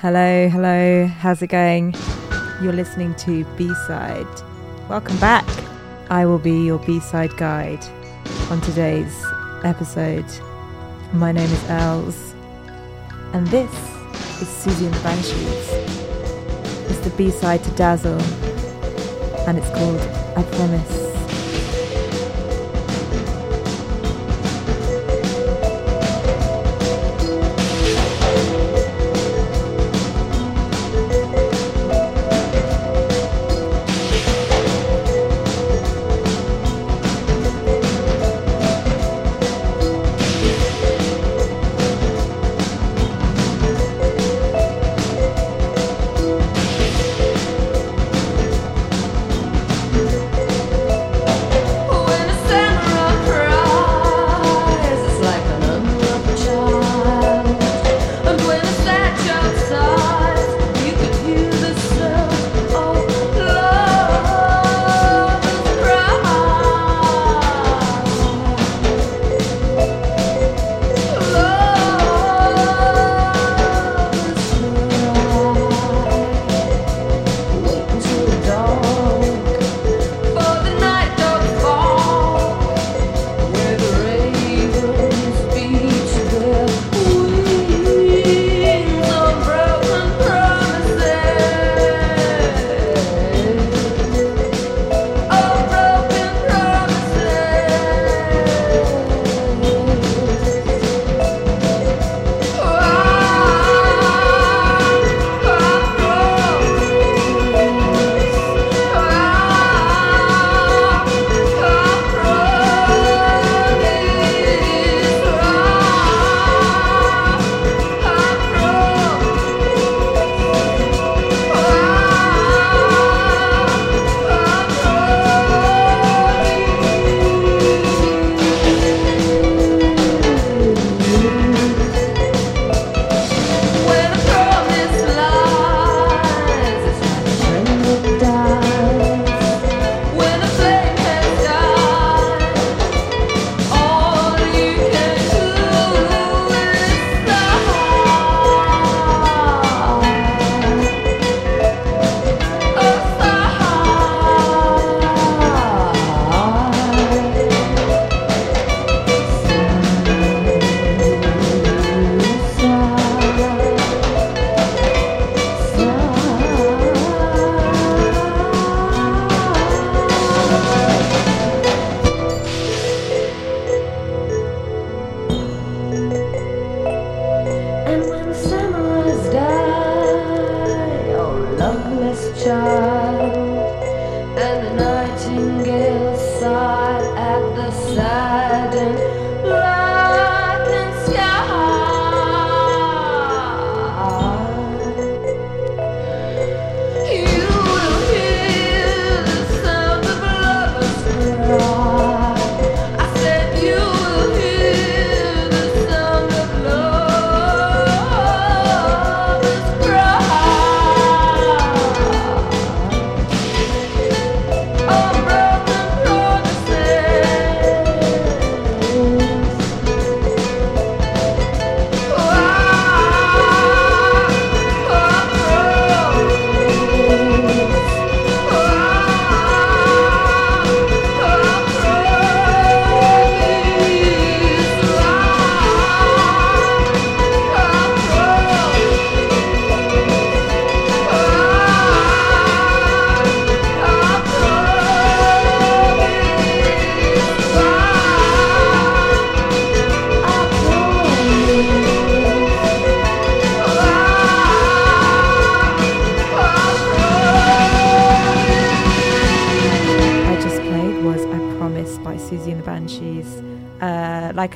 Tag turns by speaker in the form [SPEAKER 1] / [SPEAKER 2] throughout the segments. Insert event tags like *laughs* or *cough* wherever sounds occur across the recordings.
[SPEAKER 1] Hello, hello, how's it going? You're listening to B Side. Welcome back. I will be your B Side guide on today's episode. My name is Els, and this is Siouxsie and the Banshees. It's the B side to Dazzle, and it's called I Promise.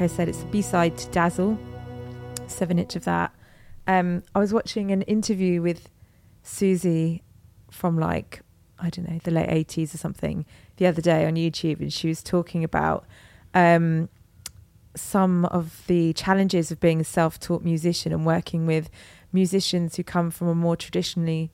[SPEAKER 2] Like I said,
[SPEAKER 1] it's the B side to Dazzle, seven inch of that. Um, I was watching an interview with Siouxsie from like, I don't know, the late 80s or something the other day on YouTube, and she was talking about um, some of the challenges of being a self taught musician and working with musicians who come from a more traditionally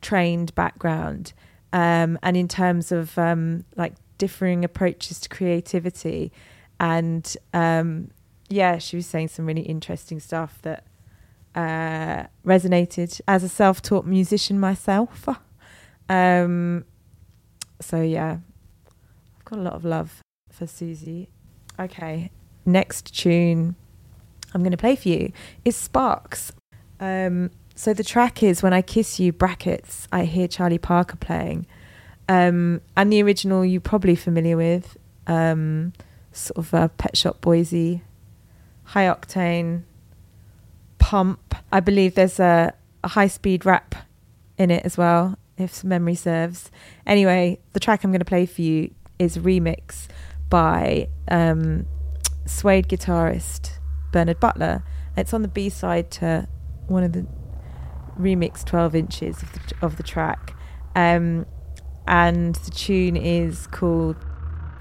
[SPEAKER 1] trained background um, and in terms of um, like differing approaches to creativity and um, yeah she was saying some really interesting stuff that
[SPEAKER 2] uh, resonated as a self-taught musician myself. Um, so yeah, I've got a lot of love for Siouxsie. Okay, next tune I'm going to play for you is Sparks. Um, so the track is When I Kiss You, brackets, I hear Charlie Parker playing. Um, and the original you're probably familiar with, um, sort of a Pet Shop Boysy, high octane, pump. I believe there's a, a high speed rap in it as well, if memory serves. Anyway, the track I'm going to play for you is a remix by um, Suede guitarist Bernard Butler. It's on the B side to one of the remix 12 inches of the, of the track. Um, and the tune is called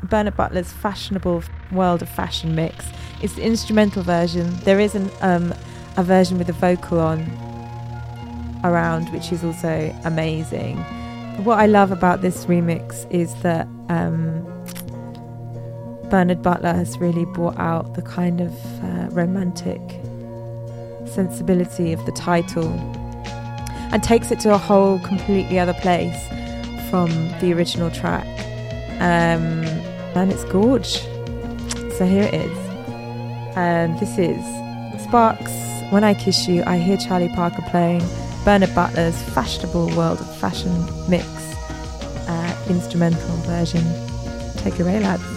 [SPEAKER 2] Bernard Butler's Fashionable World of Fashion Mix. It's the instrumental version. There is an, um, a version with a vocal on around, which is also amazing. What I love about this remix is that um, Bernard Butler has really brought out the kind of uh, romantic sensibility of the title and takes it to a whole completely other place from the original track. Um, and it's gorge. So here it is. Um, this is Sparks. When I Kiss You, I hear Charlie Parker playing Bernard Butler's fashionable world of fashion mix uh, instrumental version. Take it away, lads.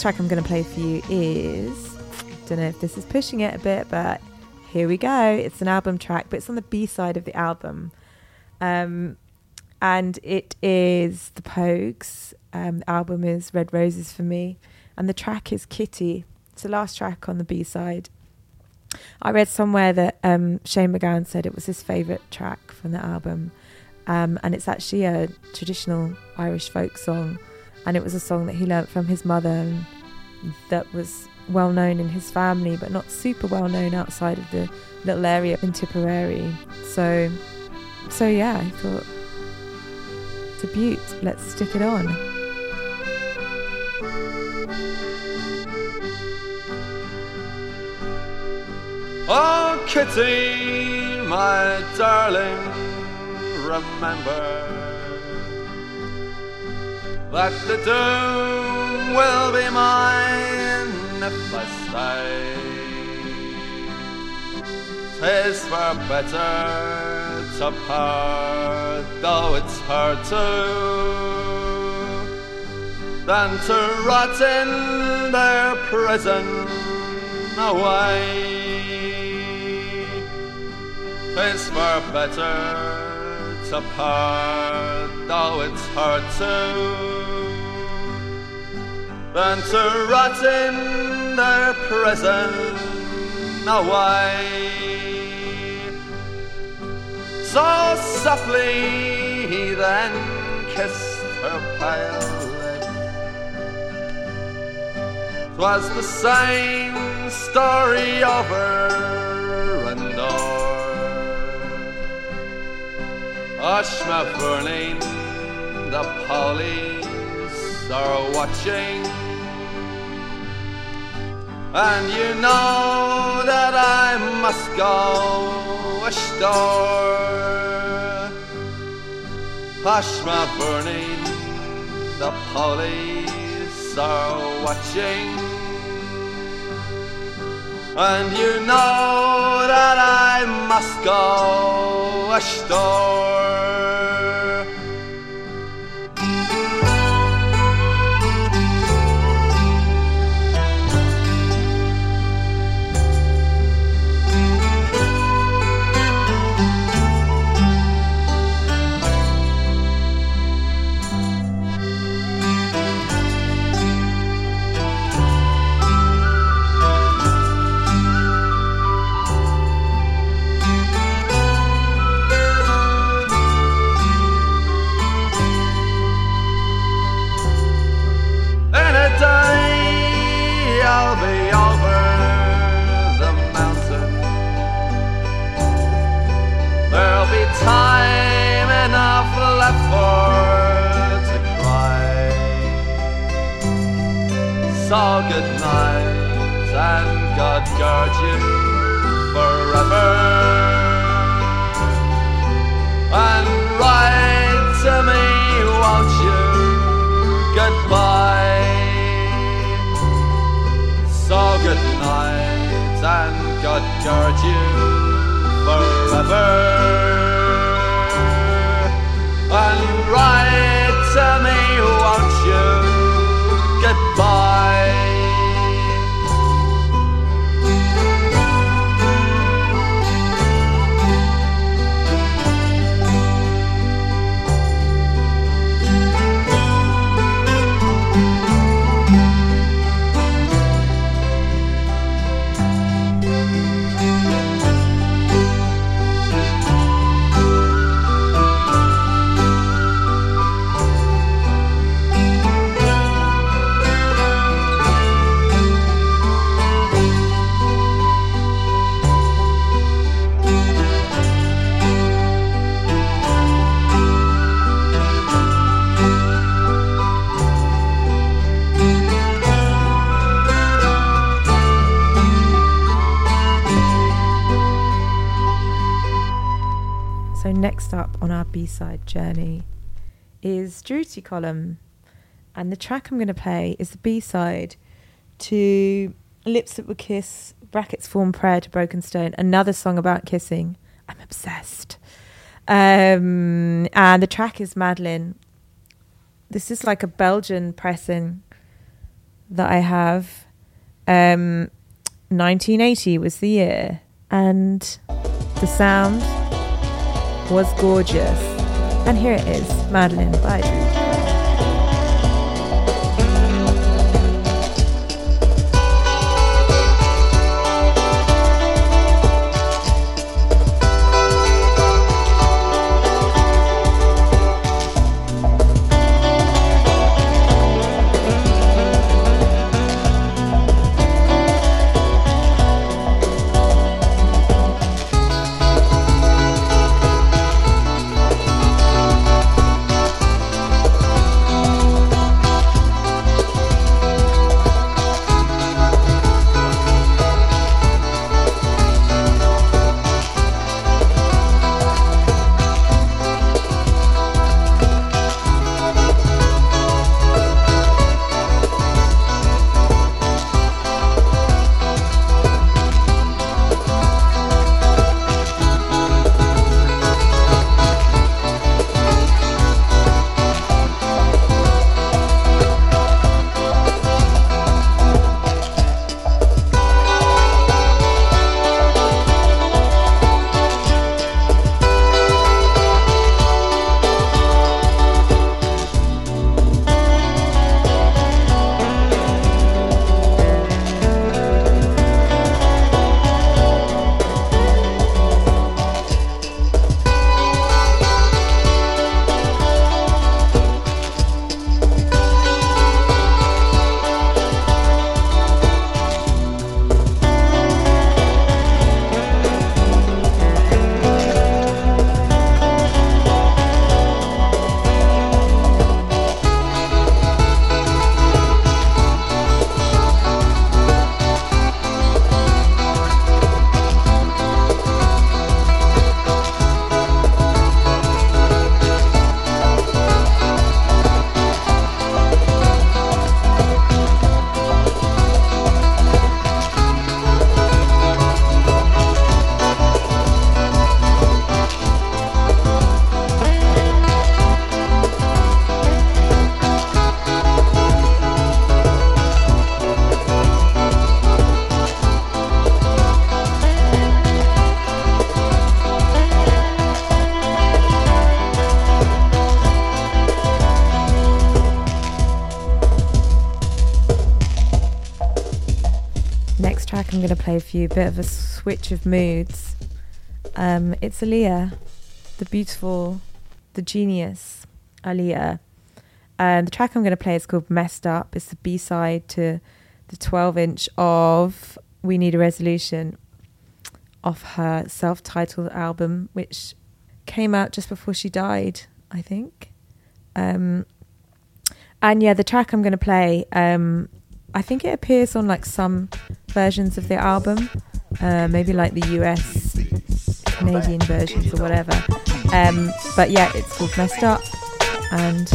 [SPEAKER 2] Next track I'm going to play for you is don't know if this is pushing it a bit, but here we go. It's an album track, but it's on the B side of the album. Um, and it is the Pogues. Um, the album is Red Roses for me, and the track is Kitty. It's the last track on the B side. I read somewhere that um, Shane MacGowan said it was his favourite track from the album, um, and it's actually a traditional Irish folk song, and it was a song that he learnt from his mother, that was well known in his family, but not super well known outside of the little area in Tipperary. So, so yeah, I thought it's a beaut. Let's stick it on.
[SPEAKER 3] Oh, Kitty, my darling, remember that the doom will be mine if I stay. Tis for better to part, though it's hard to, than to rot in their prison away. Tis for better to part, though it's hard to, than to rot in their prison away. So softly he then kissed her pale lips. Twas the same story over Ashma burning, the police are watching. And you know that I must go ashore. Ashma burning, the police are watching. And you know that I must go ashore. For to cry. So good night and God guard you forever. And write to me, won't you? Goodbye. So good night and God guard you forever. And write to me, won't you? Goodbye.
[SPEAKER 2] Our B-side journey is Durutti Column, and the track I'm going to play is the B-side to Lips That Would Kiss, brackets form prayer to Broken Stone, another song about kissing. I'm obsessed. Um, and the track is Madeline. This is like a Belgian pressing. that I have. Um, 1980 was the year, and the sound was gorgeous. And here it is, Madeline by. Going to play for you, bit of a switch of moods. Um, it's Aaliyah, the beautiful, the genius Aaliyah. And the track I'm going to play is called Messed Up. It's the B side to the 12 inch of We Need a Resolution off her self titled album, which came out just before she died, I think. Um, and yeah, the track I'm going to play, um, I think it appears on like some versions of the album, uh, maybe like the US, Canadian versions or whatever. Um, but yeah, it's called Messed Up, and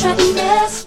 [SPEAKER 4] try to
[SPEAKER 5] mess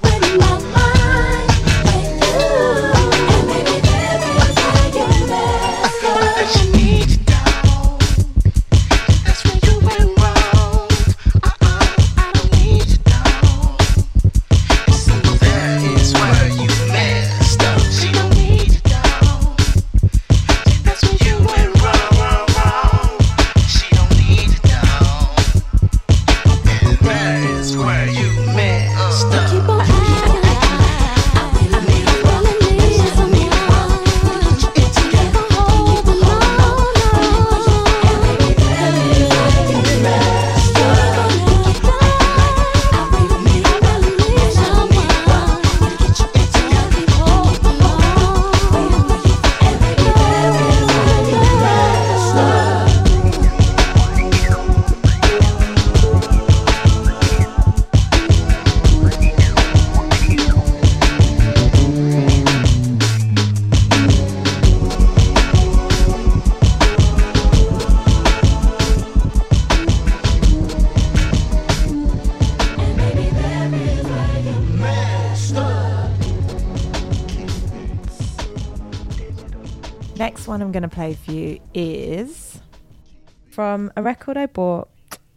[SPEAKER 2] from a record I bought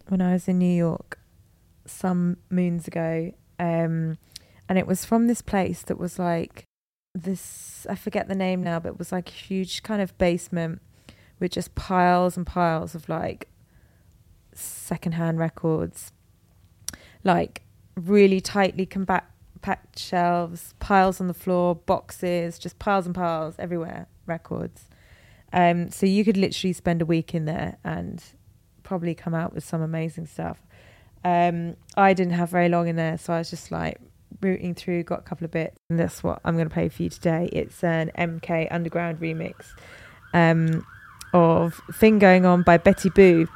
[SPEAKER 2] when I was in New York some moons ago. Um, and it was from this place that was like this, I forget the name now, but it was like a huge kind of basement with just piles and piles of like secondhand records, like really tightly compact packed shelves, piles on the floor, boxes, just piles and piles everywhere, records. Um, so you could literally spend a week in there and probably come out with some amazing stuff. Um, I didn't have very long in there, so I was just like rooting through, got a couple of bits, and that's what I'm going to play for you today. It's an MK Underground remix um, of "Thing Going On" by Betty Boo,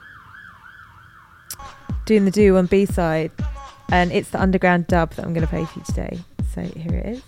[SPEAKER 2] doing the do on B side, and it's the underground dub that I'm going to play for you today. So here it is.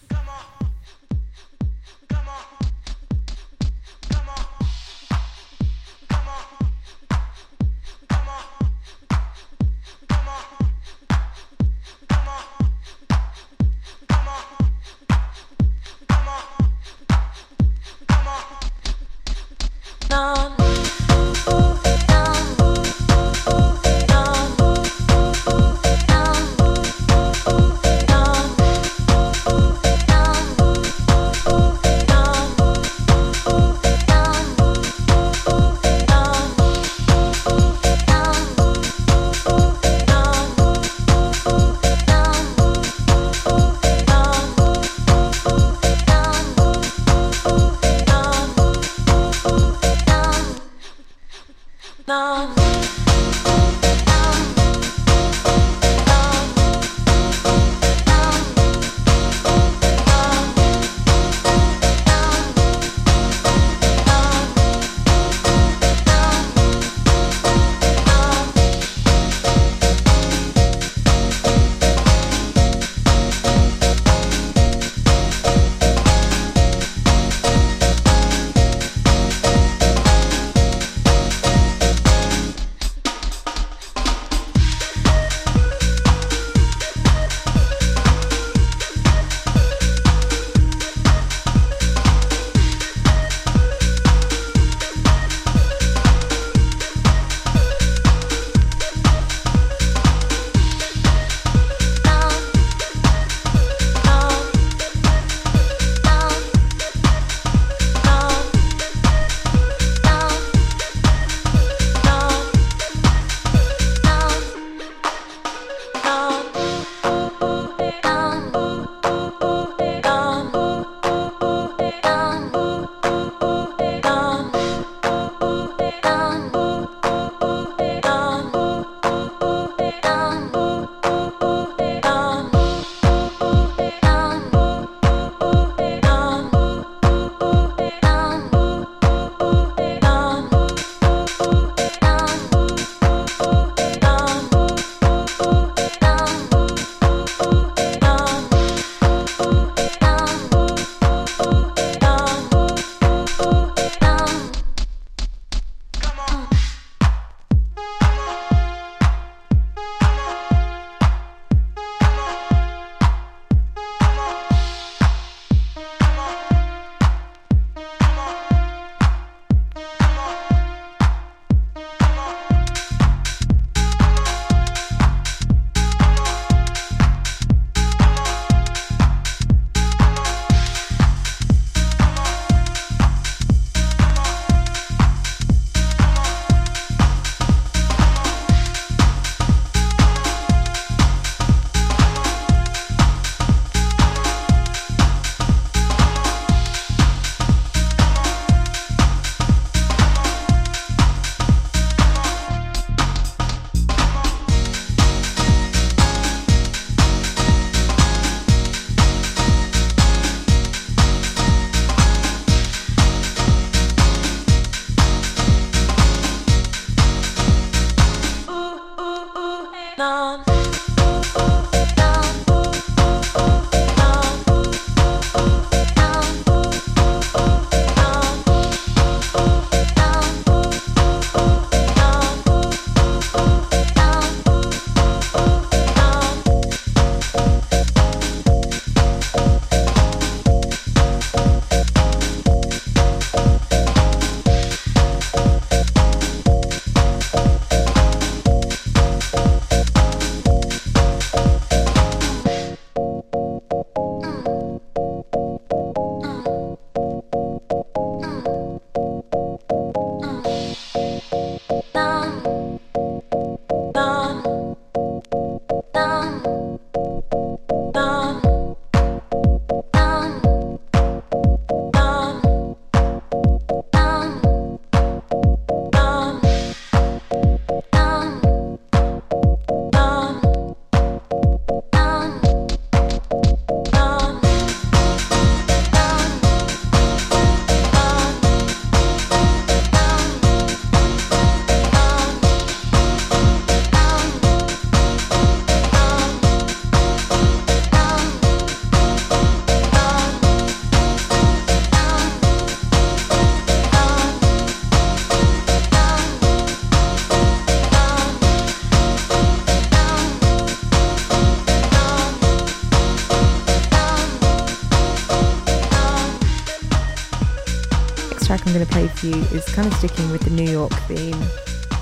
[SPEAKER 2] Is kind of sticking with the New York theme.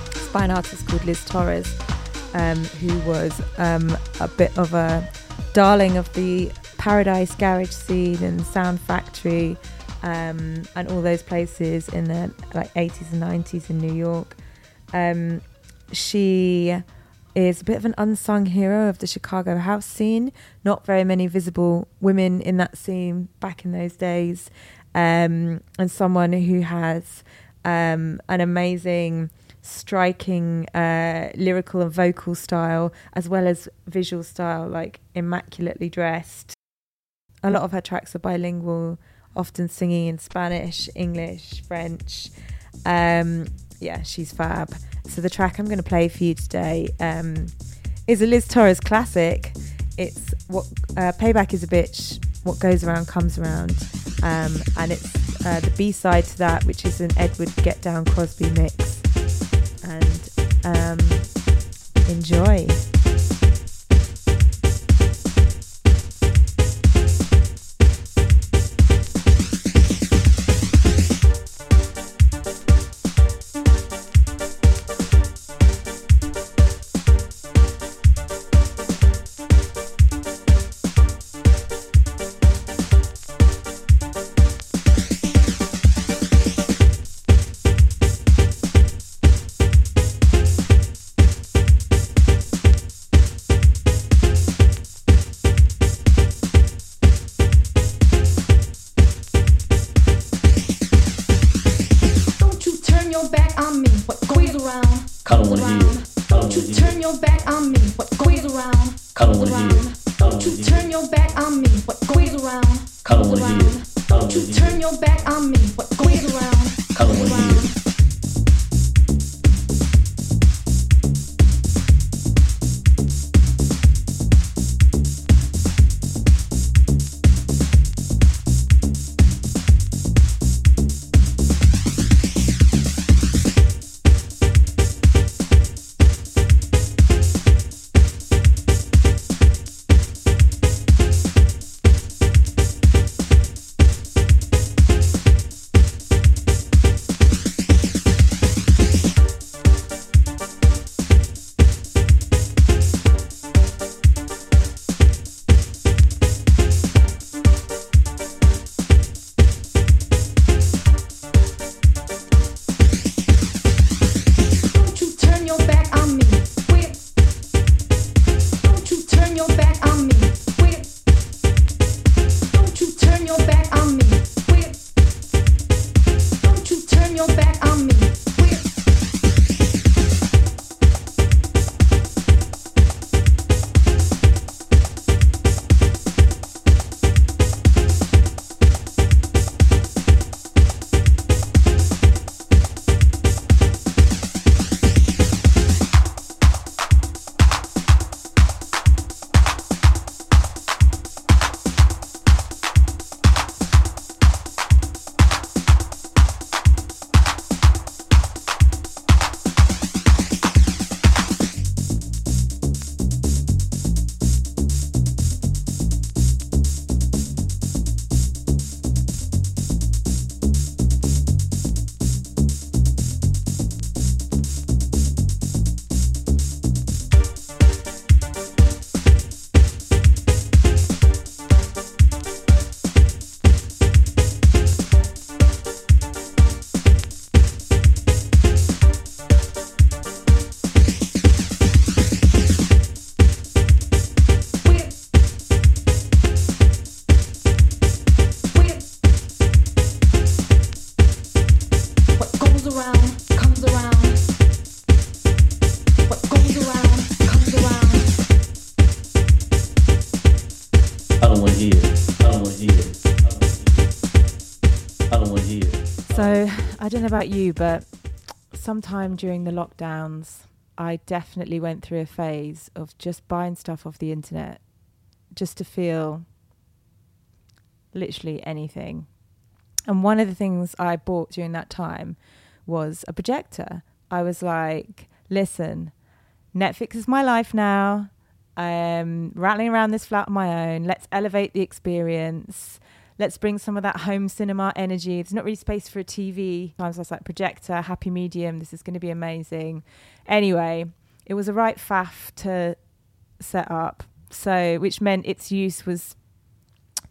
[SPEAKER 2] It's by an artist called Liz Torres, um, who was um, a bit of a darling of the Paradise Garage scene and Sound Factory um, and all those places in the like 80s and 90s in New York. Um, she is a bit of an unsung hero of the Chicago house scene. Not very many visible women in that scene back in those days, um, and someone who has um, an amazing, striking uh, lyrical and vocal style, as well as visual style, like immaculately dressed. A lot of her tracks are bilingual, often singing in Spanish, English, French. Um, yeah, she's fab. So the track I'm going to play for you today um, is a Liz Torres classic. It's what uh, "Payback is a Bitch." What goes around comes around, um, and it's uh, the B side to that, which is an Edward Get Down Crosby mix. And um, enjoy. About you, but sometime during the lockdowns, I definitely went through a phase of just buying stuff off the internet just to feel literally anything. And one of the things I bought during that time was a projector. I was like, listen, Netflix is my life now. I'm rattling around this flat on my own. Let's elevate the experience.
[SPEAKER 5] Let's bring some of that home cinema energy. There's not really space for a TV. Sometimes I was like projector, happy medium. This is going to be amazing. Anyway, it was a right faff to set up, so which meant its use was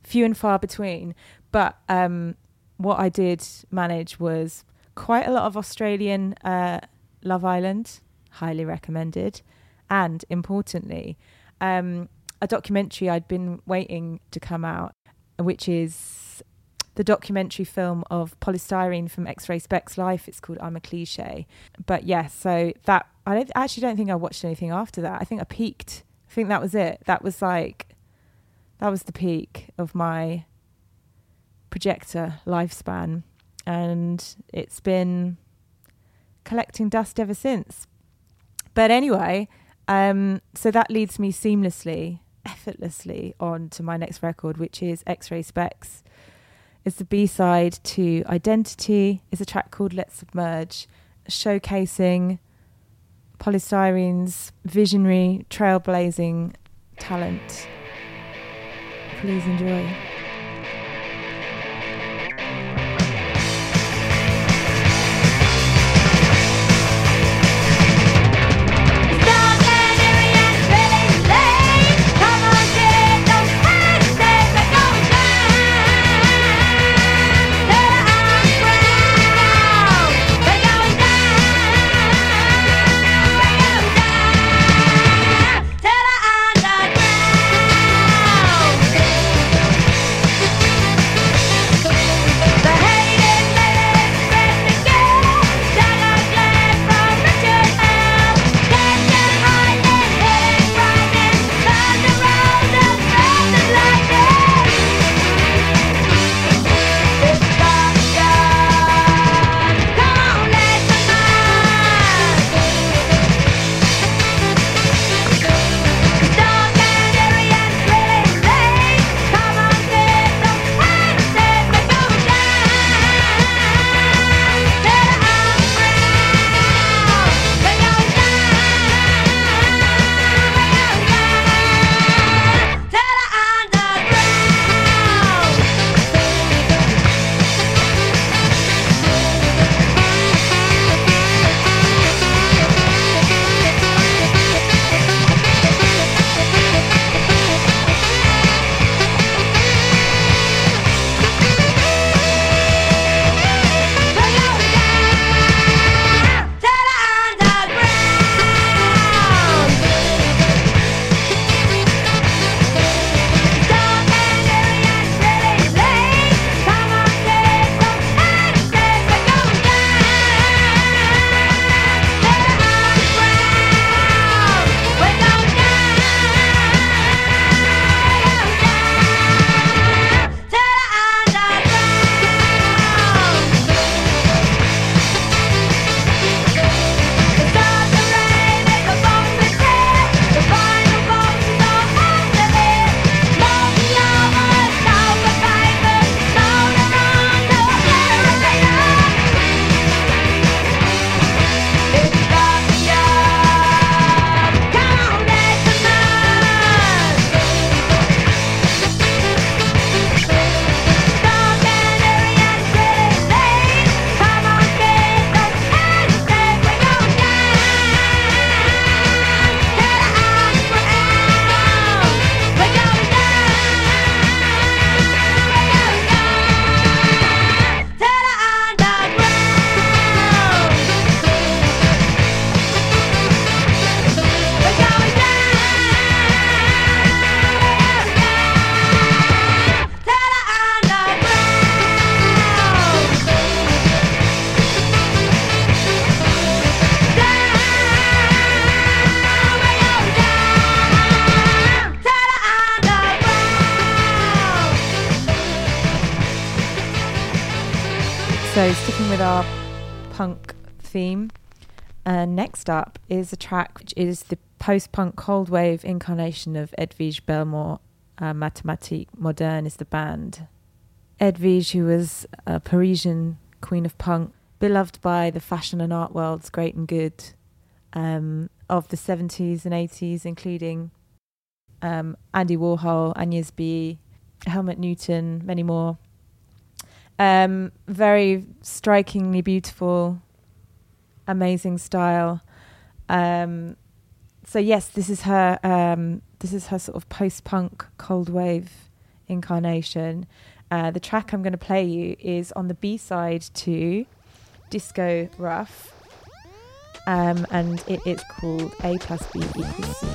[SPEAKER 5] few and far between. But um, what I did manage was quite a lot of Australian uh, Love Island, highly recommended, and importantly, um, a documentary I'd been waiting to come out, which is the documentary film of Poly Styrene from X-Ray Spex Life. It's called I'm a Cliche. But yes, so that I don't, actually don't think I watched anything after that. I think I peaked. I think that was it. That was like that was the peak of my projector lifespan, and it's been collecting dust ever since. But anyway, um, so that leads me seamlessly, effortlessly on to my next record, which is X Ray Spex. It's the B side to Identity. It's a track called Let's Submerge, showcasing Poly Styrene's visionary, trailblazing talent. Please enjoy. Theme, uh, next up is a track which is the post punk cold wave incarnation of Edwige Belmore. Uh, Mathématique Moderne is the band. Edwige, who was a Parisian queen of punk, beloved by the fashion and art worlds, great and good, um, of the 70s and 80s, including um, Andy Warhol, Agnès B,
[SPEAKER 2] Helmut Newton, many more. Um, very strikingly beautiful, amazing style. Um, so yes, this is her. Um, this is her sort of post-punk cold wave incarnation. Uh, the track I'm going to play you is on the B side to Disco Rough, um, and it is called A plus B equals C.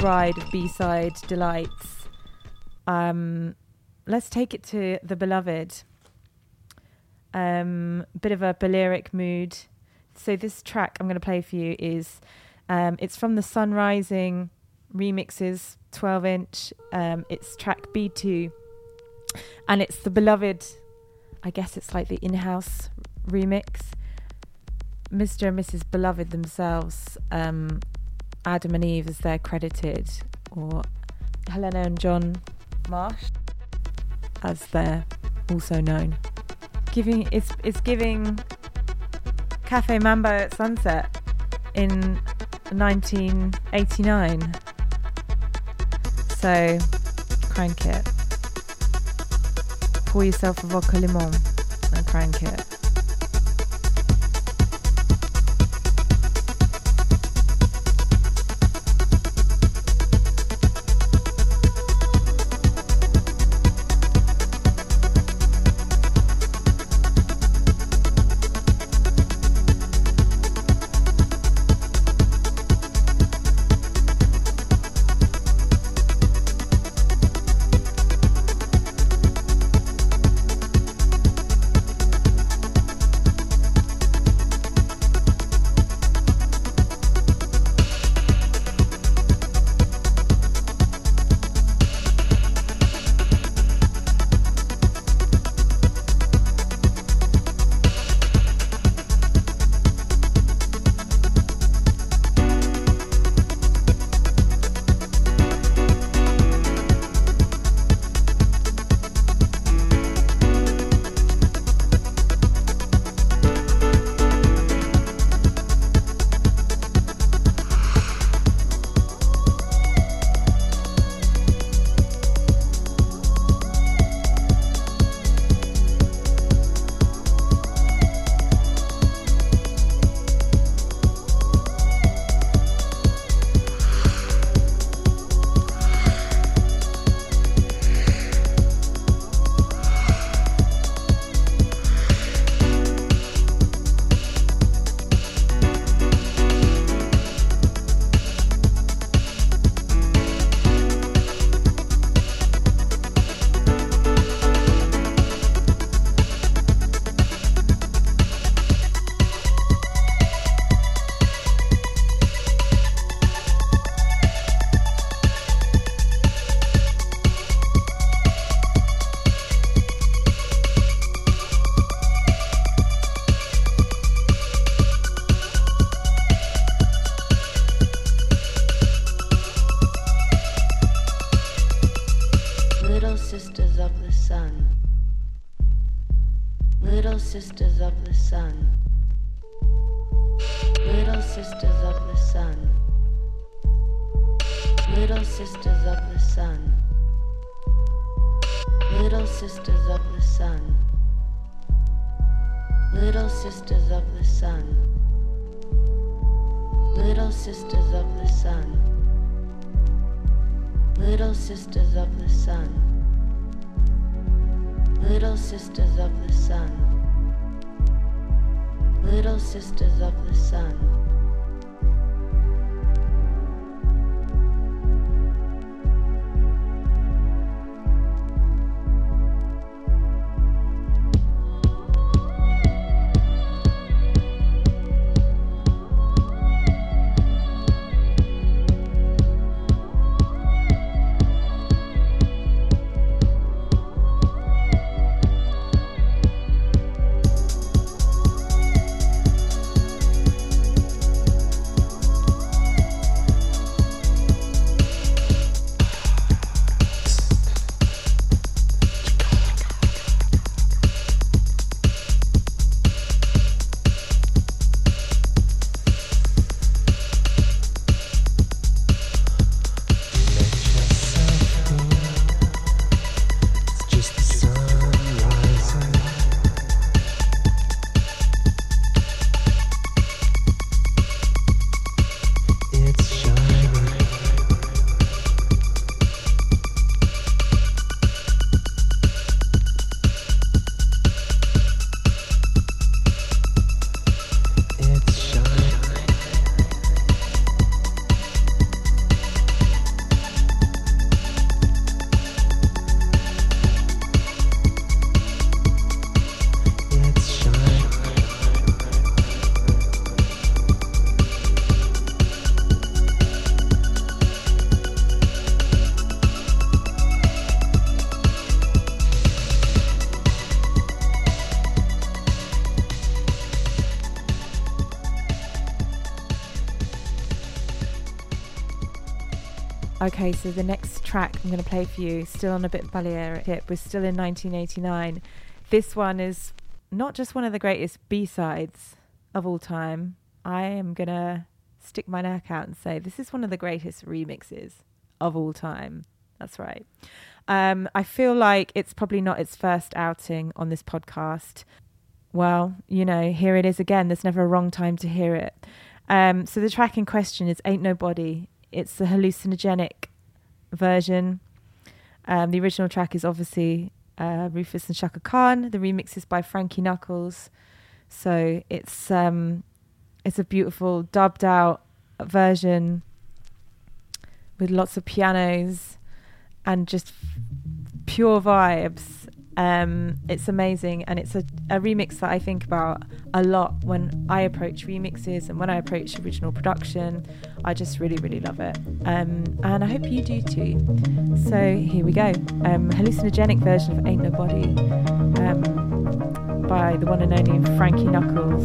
[SPEAKER 2] wild ride of B-side delights, um, let's take it to the beloved. Um, bit of a Balearic mood. So this track I'm going to play for you is, um, it's from the Sun Rising remixes 12 inch. Um, it's track B2, and it's the beloved. I guess it's like the in-house remix. Mr. and Mrs. Beloved themselves, um, Adam and Eve as they're credited, or Helena and John Marsh as they're also known. Giving it's it's giving Cafe Mambo at sunset in 1989. So crank it. Pour yourself a vodka limon and crank it. Okay, so the next track I'm going to play for you, still on a bit Balearic tip, we're still in 1989. This one is not just one of the greatest B sides of all time. I am going to stick my neck out and say this is one of the greatest remixes of all time. That's right. Um, I feel like it's probably not its first outing on this podcast. well, you know, here it is again. There's never a wrong time to hear it. Um, so the track in question is Ain't Nobody. It's the hallucinogenic version. Um, the original track is obviously uh, Rufus and Chaka Khan. The remix is by Frankie Knuckles. So it's um, it's a beautiful dubbed out version with lots of pianos and just pure vibes. Um, it's amazing, and it's a, a remix that I think about a lot when I approach remixes and when I approach original production. I just really, really love it, um, and I hope you do too. So here we go, um, hallucinogenic version of "Ain't Nobody" um, by the one and only Frankie Knuckles.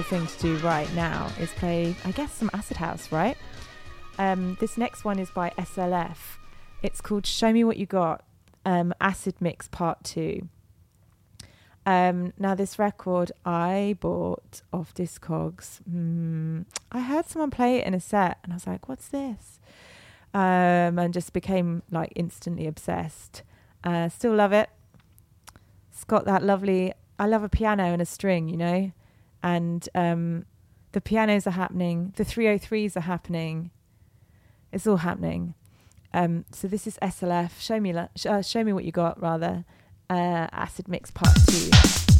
[SPEAKER 2] Logical thing to do right now is play, I guess, some acid house, right? Um, this next one is by SLF. It's called "Show Me What You Got." Um, acid Mix Part Two. Um, now, this record I bought off Discogs. Mm, I heard someone play it in a set, and I was like, "What's this?" Um, and just became like instantly obsessed. Uh, still love it. It's got that lovely. I love a piano and a string, you know, and um, the pianos are happening. The 303s are happening. It's all happening. Um, so this is SLF. Show me, uh, show me what you got. Rather, uh, acid mix part two.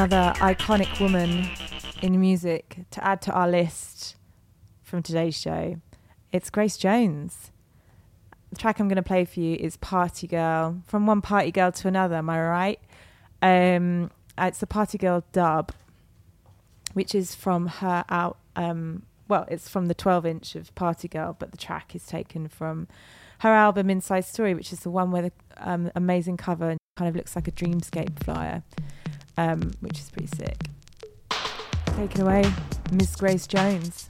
[SPEAKER 2] Another iconic woman in music to add to our list from today's show. It's Grace Jones. The track I'm going to play for you is Party Girl. From one party girl to another, am I right? Um, it's the Party Girl dub, which is from her out. Um, well, it's from the 12 inch of Party Girl, but the track is taken from her album Inside Story, which is the one with the um, amazing cover kind of looks like a dreamscape flyer, um, which is pretty sick. Take it away, Miss Grace Jones.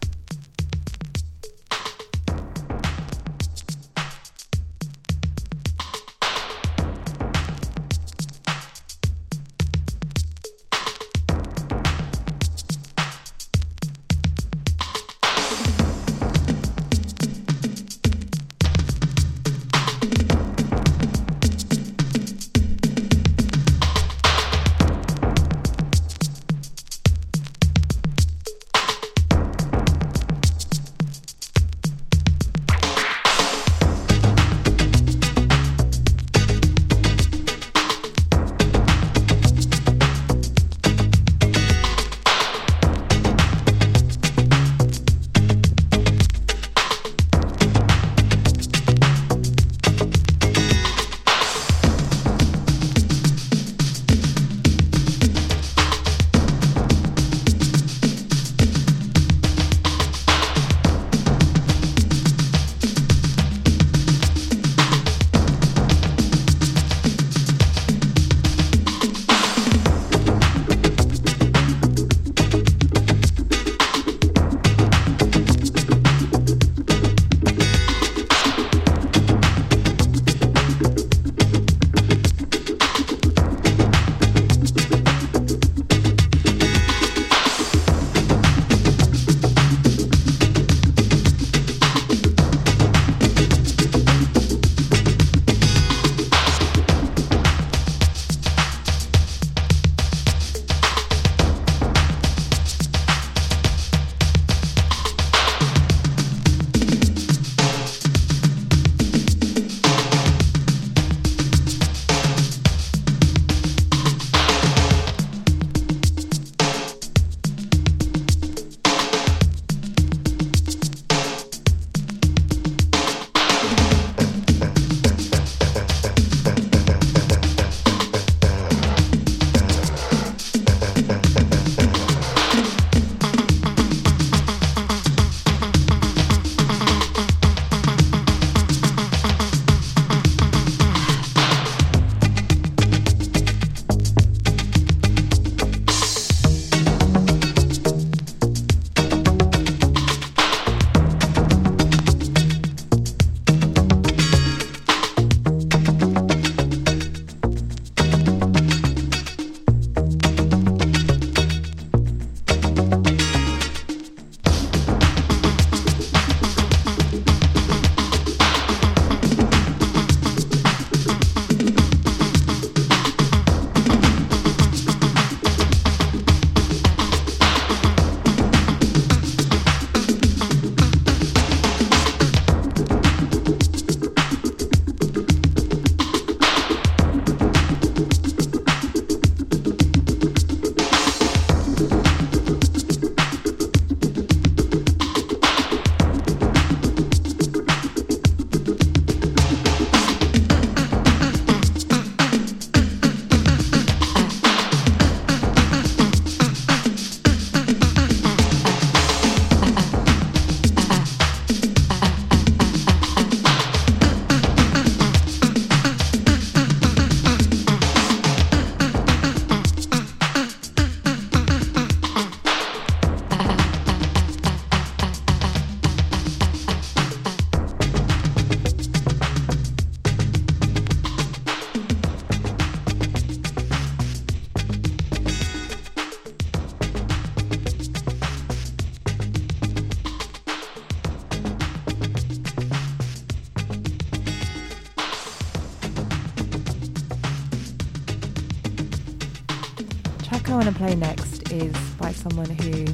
[SPEAKER 6] someone who,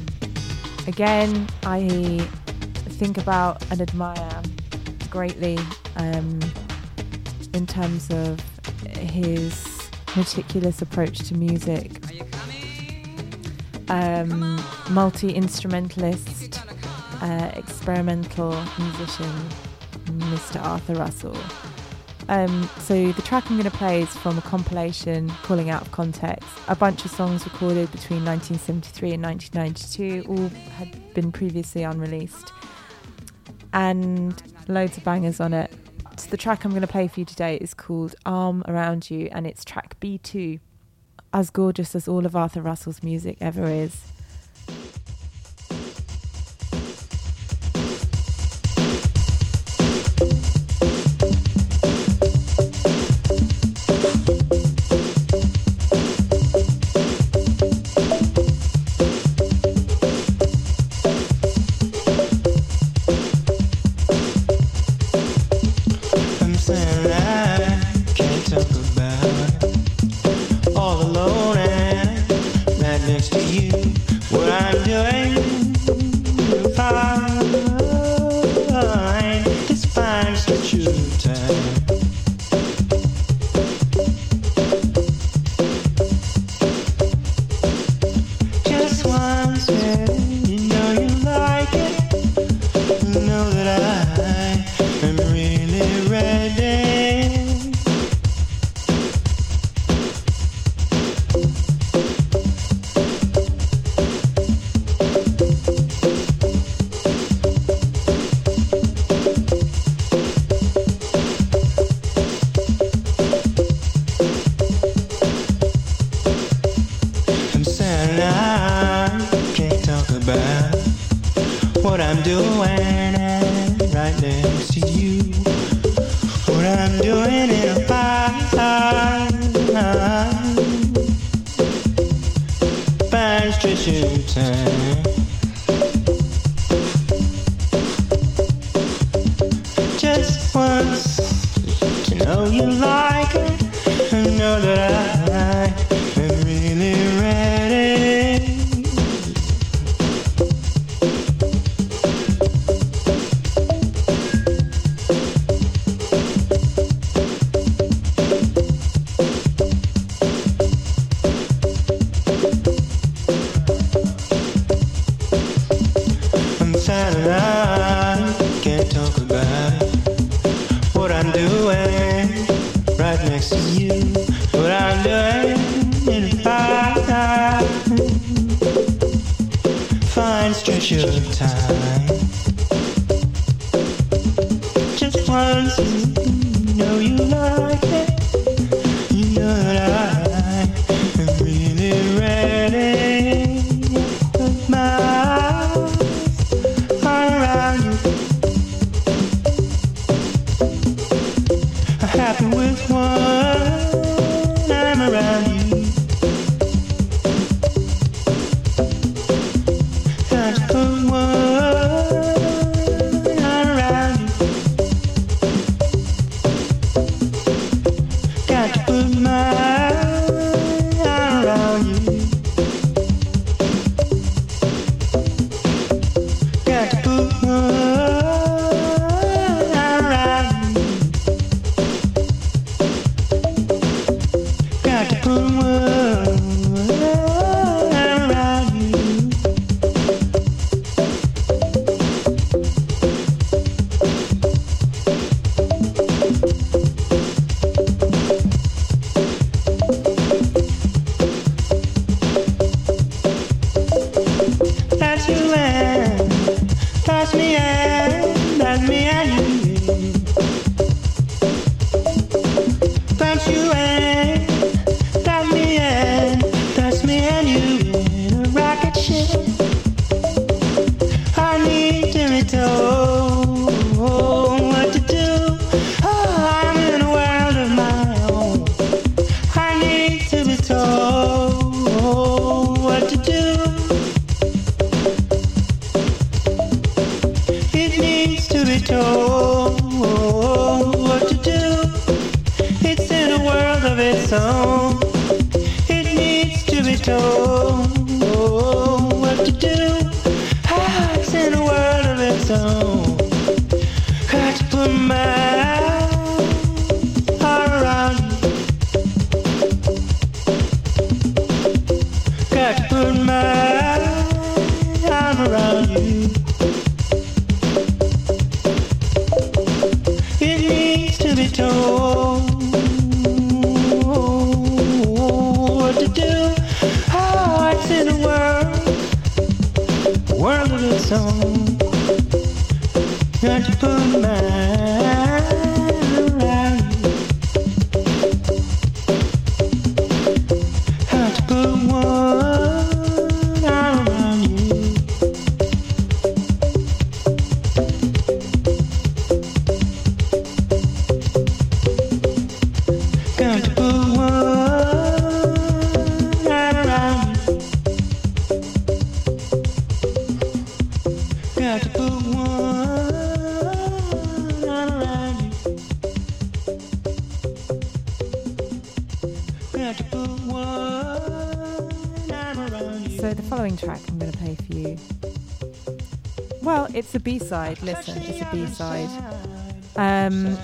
[SPEAKER 6] again, I think about and admire greatly um, in terms of his meticulous approach to music. Um, Multi instrumentalist, uh, experimental musician, Mr. Arthur Russell. Um, so the track I'm going to play is from a compilation calling Out of Context. A bunch of songs recorded between 1973 and 1992, all had been previously unreleased, and loads of bangers on it. So the track I'm going to play for you today is called Arm Around You, and it's track B2. As gorgeous as all of Arthur Russell's music ever is.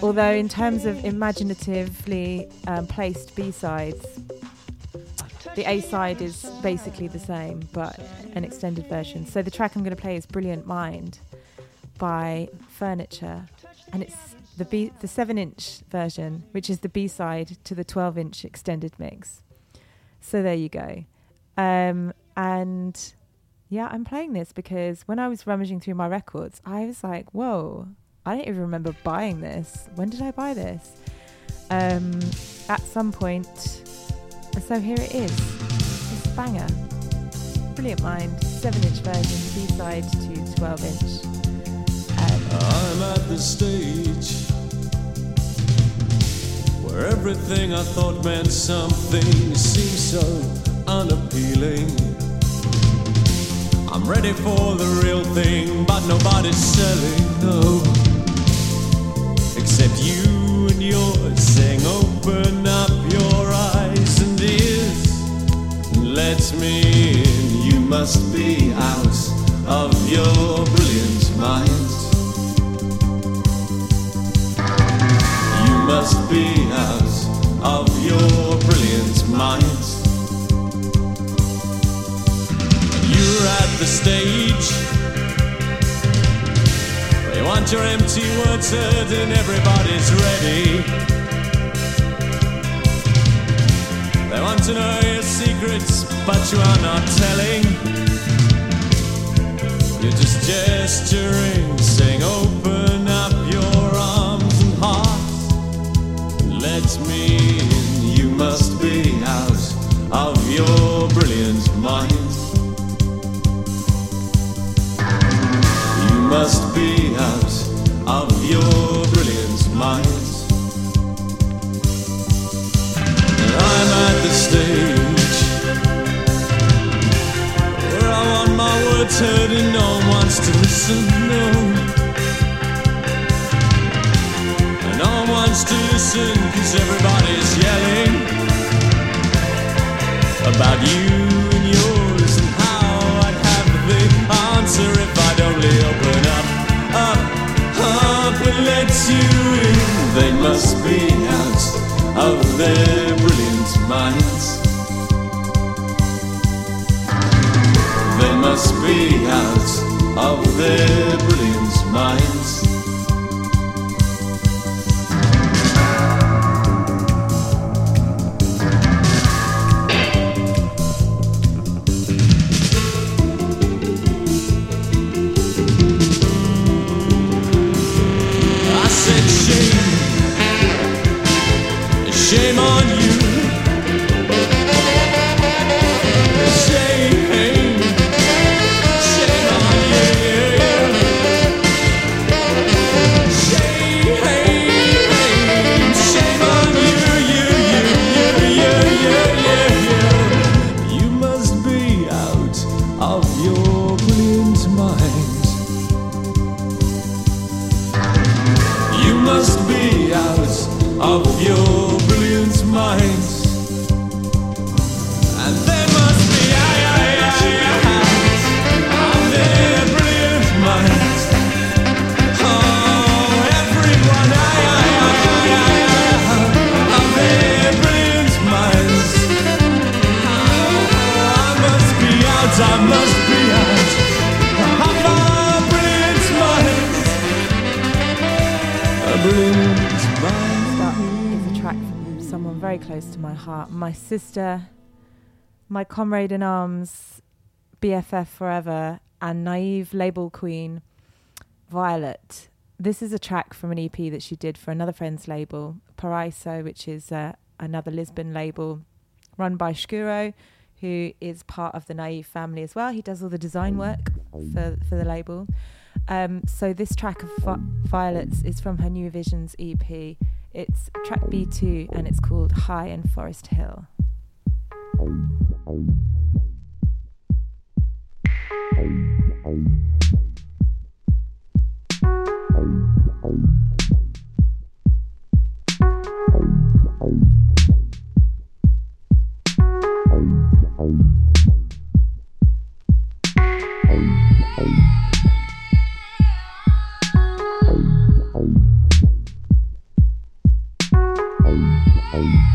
[SPEAKER 2] Although in terms of imaginatively um, placed B-sides, the A-side is basically the same, but an extended version. So the track I'm going to play is "Brilliant Mind" by Furniture, and it's the B, the seven-inch version, which is the B-side to the 12-inch extended mix. So there you go. Um, and yeah, I'm playing this because when I was rummaging through my records, I was like, whoa, I don't even remember buying this. When did I buy this? Um, at some point. So here it is. It's a banger. Brilliant Mind, 7 inch version, B side to 12 inch. Um,
[SPEAKER 3] I'm at the stage where everything I thought meant something seems so unappealing. I'm ready for the real thing, but nobody's selling, no. Except you and yours saying, Open up your eyes and ears and let me in. You must be out of your brilliant mind. You must be out of your brilliant mind. You're at the stage you want your empty words heard and everybody's ready. They want to know your secrets, but you are not telling. You're just gesturing, saying, Open up your arms and heart. Let me in. You must be out of your brilliant mind. You must be out of your brilliant mind. And I'm at the stage where I want my words heard and no one wants to listen. No. And no one wants to listen because everybody's yelling about you let you in. They must be out of their brilliant minds. They must be out of their brilliant minds.
[SPEAKER 2] شیم sister, my comrade in arms, BFF forever, and naive label queen, Violet. This is a track from an EP that she did for another friend's label, Paraiso, which is uh, another Lisbon label run by Shkuro, who is part of the Naive family as well. He does all the design work for, for the label. Um, so this track of Vi- Violets is from her New Visions EP. It's track B2 and it's called High in Forest Hill. Bye.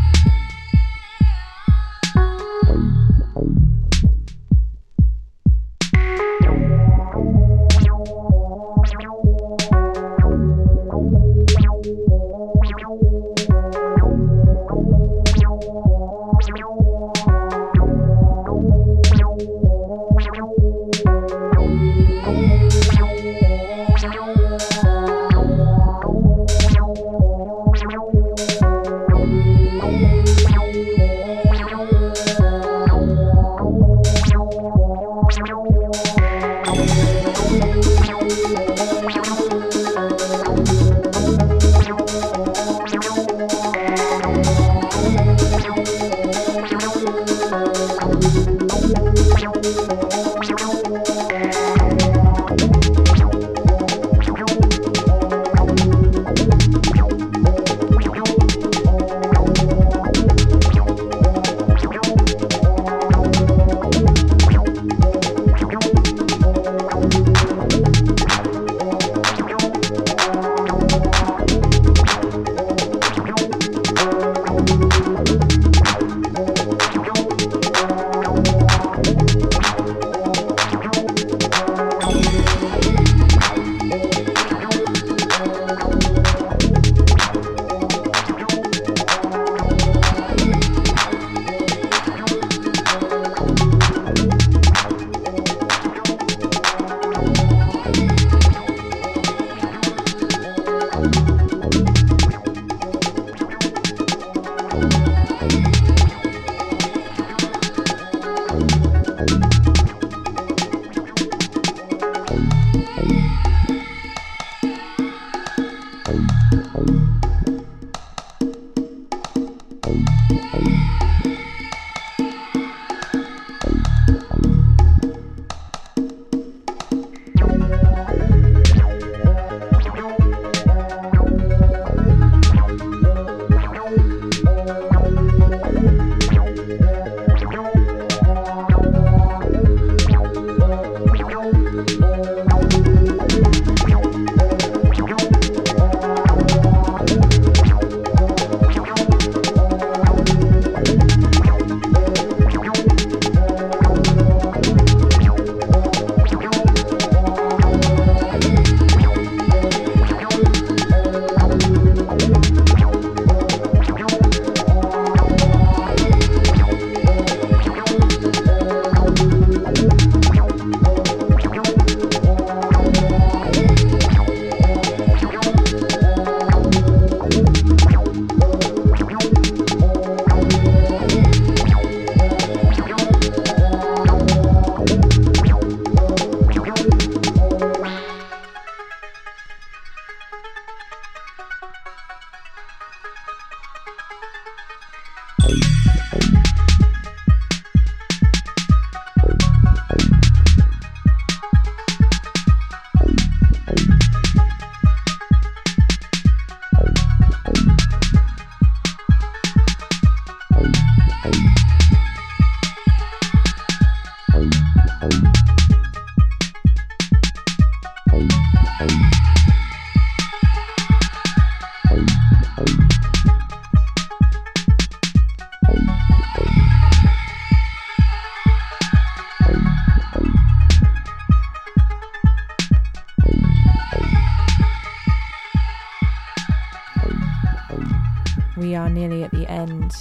[SPEAKER 2] Are nearly at the end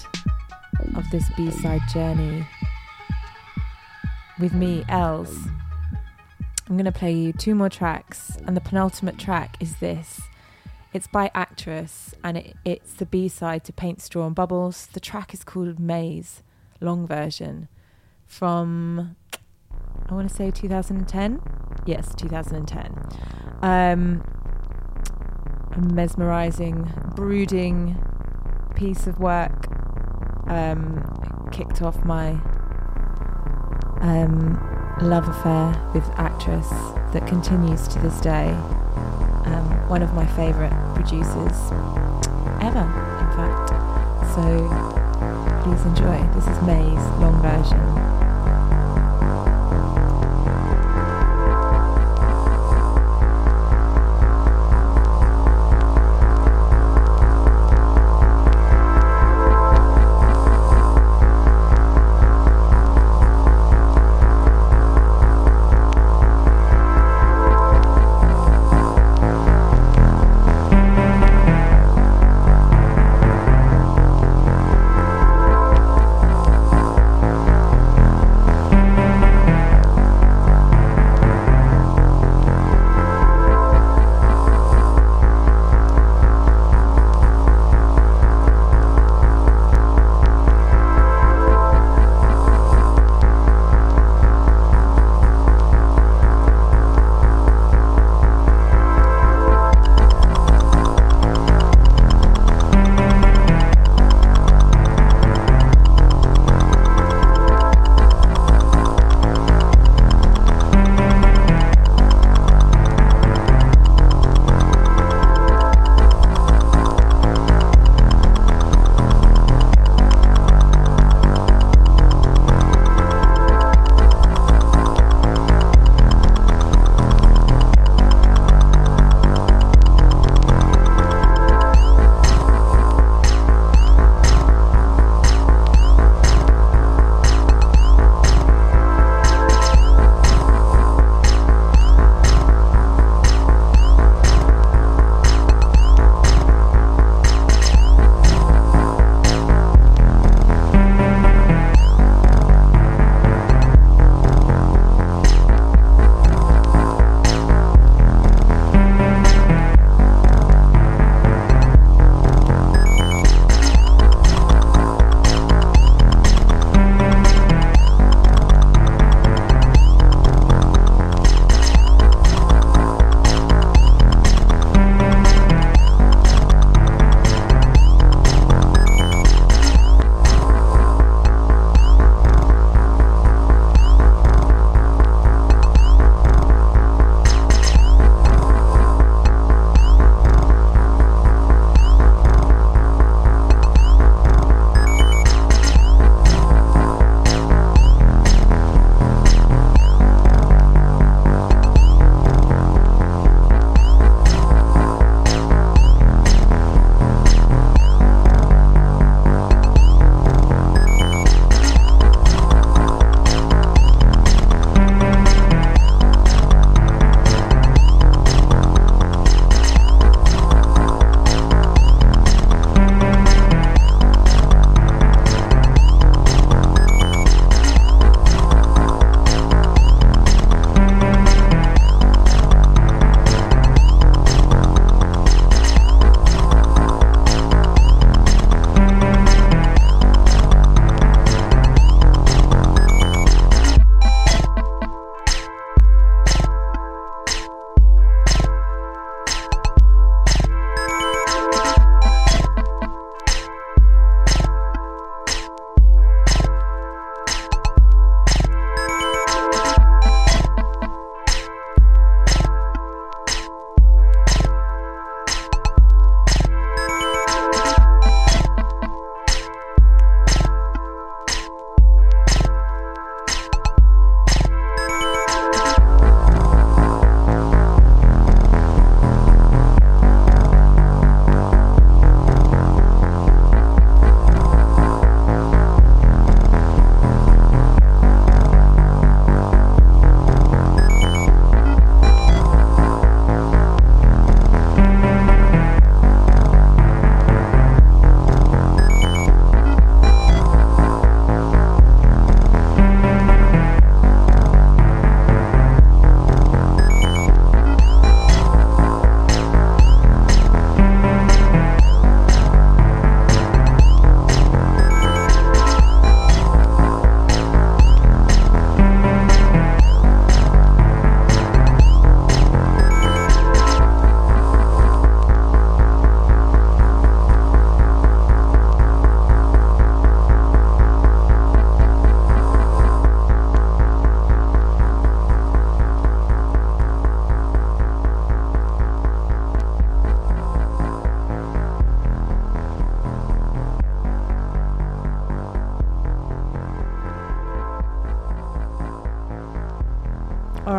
[SPEAKER 2] of this B side journey. With me, Els. I'm going to play you two more tracks, and the penultimate track is this. It's by Actress, and it, it's the B side to Paint Straw and Bubbles. The track is called Maze, long version, from, I want to say 2010? Yes, 2010. Um, a mesmerizing, brooding piece of work um, kicked off my um, love affair with actress that continues to this day. Um, one of my favourite producers ever, in fact. So please enjoy. This is Maze long version.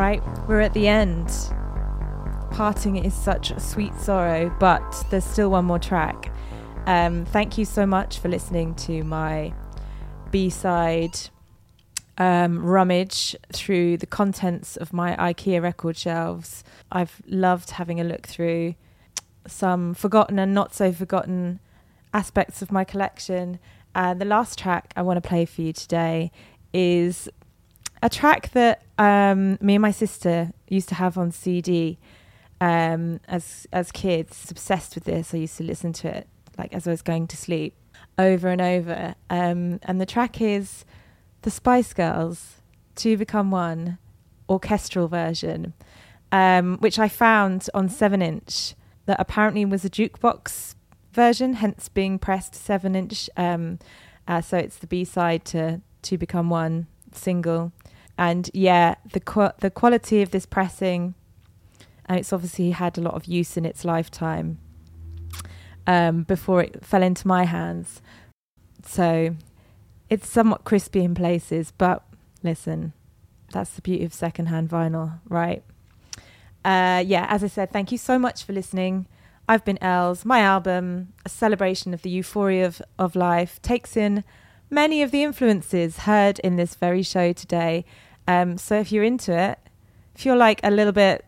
[SPEAKER 2] Right, we're at the end. Parting is such a sweet sorrow, but there's still one more track. Um, thank you so much for listening to my B side um, rummage through the contents of my IKEA record shelves. I've loved having a look through some forgotten and not so forgotten aspects of my collection. And the last track I want to play for you today is a track that um, me and my sister used to have on CD um, as as kids. Obsessed with this. I used to listen to it like as I was going to sleep over and over. Um, and the track is the Spice Girls, Two Become One, orchestral version, um, which I found on 7 inch that apparently was a jukebox version, hence being pressed 7 inch. Um, uh, so it's the B side to Two Become One single. And yeah, the, qu- the quality of this pressing, and it's obviously had a lot of use in its lifetime um, before it fell into my hands. So it's somewhat crispy in places, but listen, that's the beauty of secondhand vinyl, right? Uh, yeah, as I said, thank you so much for listening. I've been Els. My album, a celebration of the euphoria of, of life, takes in many of the influences heard in this very show today. Um, so if you're into it, if you're like a little bit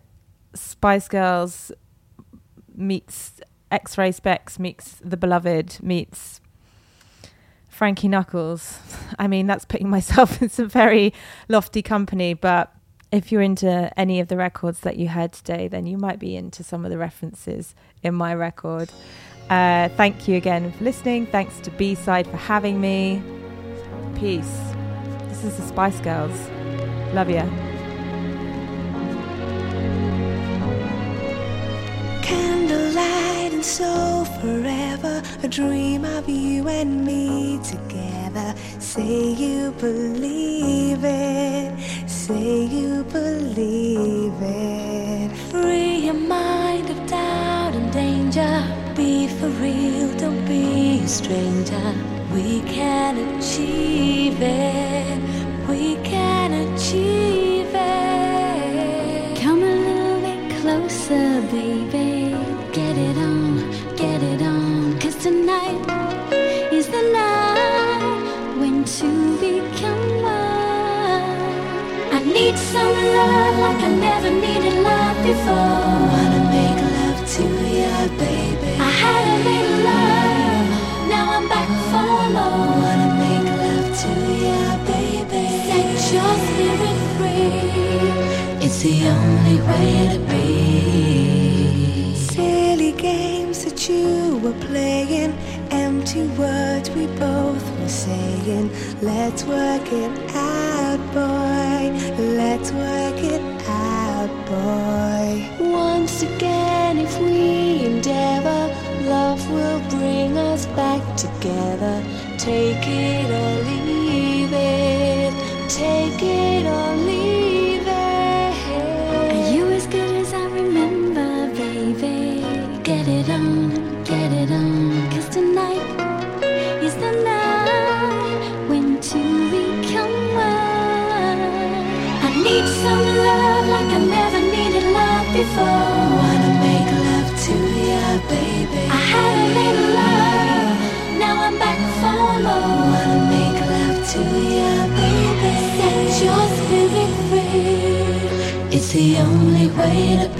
[SPEAKER 2] Spice Girls meets X Ray Spex meets The Beloved meets Frankie Knuckles. *laughs* I mean, that's putting myself *laughs* in some very lofty company, but if you're into any of the records that you heard today, then you might be into some of the references in my record. Uh, thank you again for listening. Thanks to B Side for having me. Peace. This is the Spice Girls. Love ya.
[SPEAKER 5] Candlelight and so forever, a dream of you and me together. Say you believe it, say you believe it. Free your mind of doubt and danger. Be for real, don't be a stranger. We can achieve it, we can achieve it. Come a little bit closer, baby. Get it on, get it on. Cause tonight is the night when two become one. I need some love like I never needed love before. Wanna make love to you, baby. I had Let's work it out, boy. Let's work it out, boy. Once again, if we endeavor, love will bring us back together. Take the only way to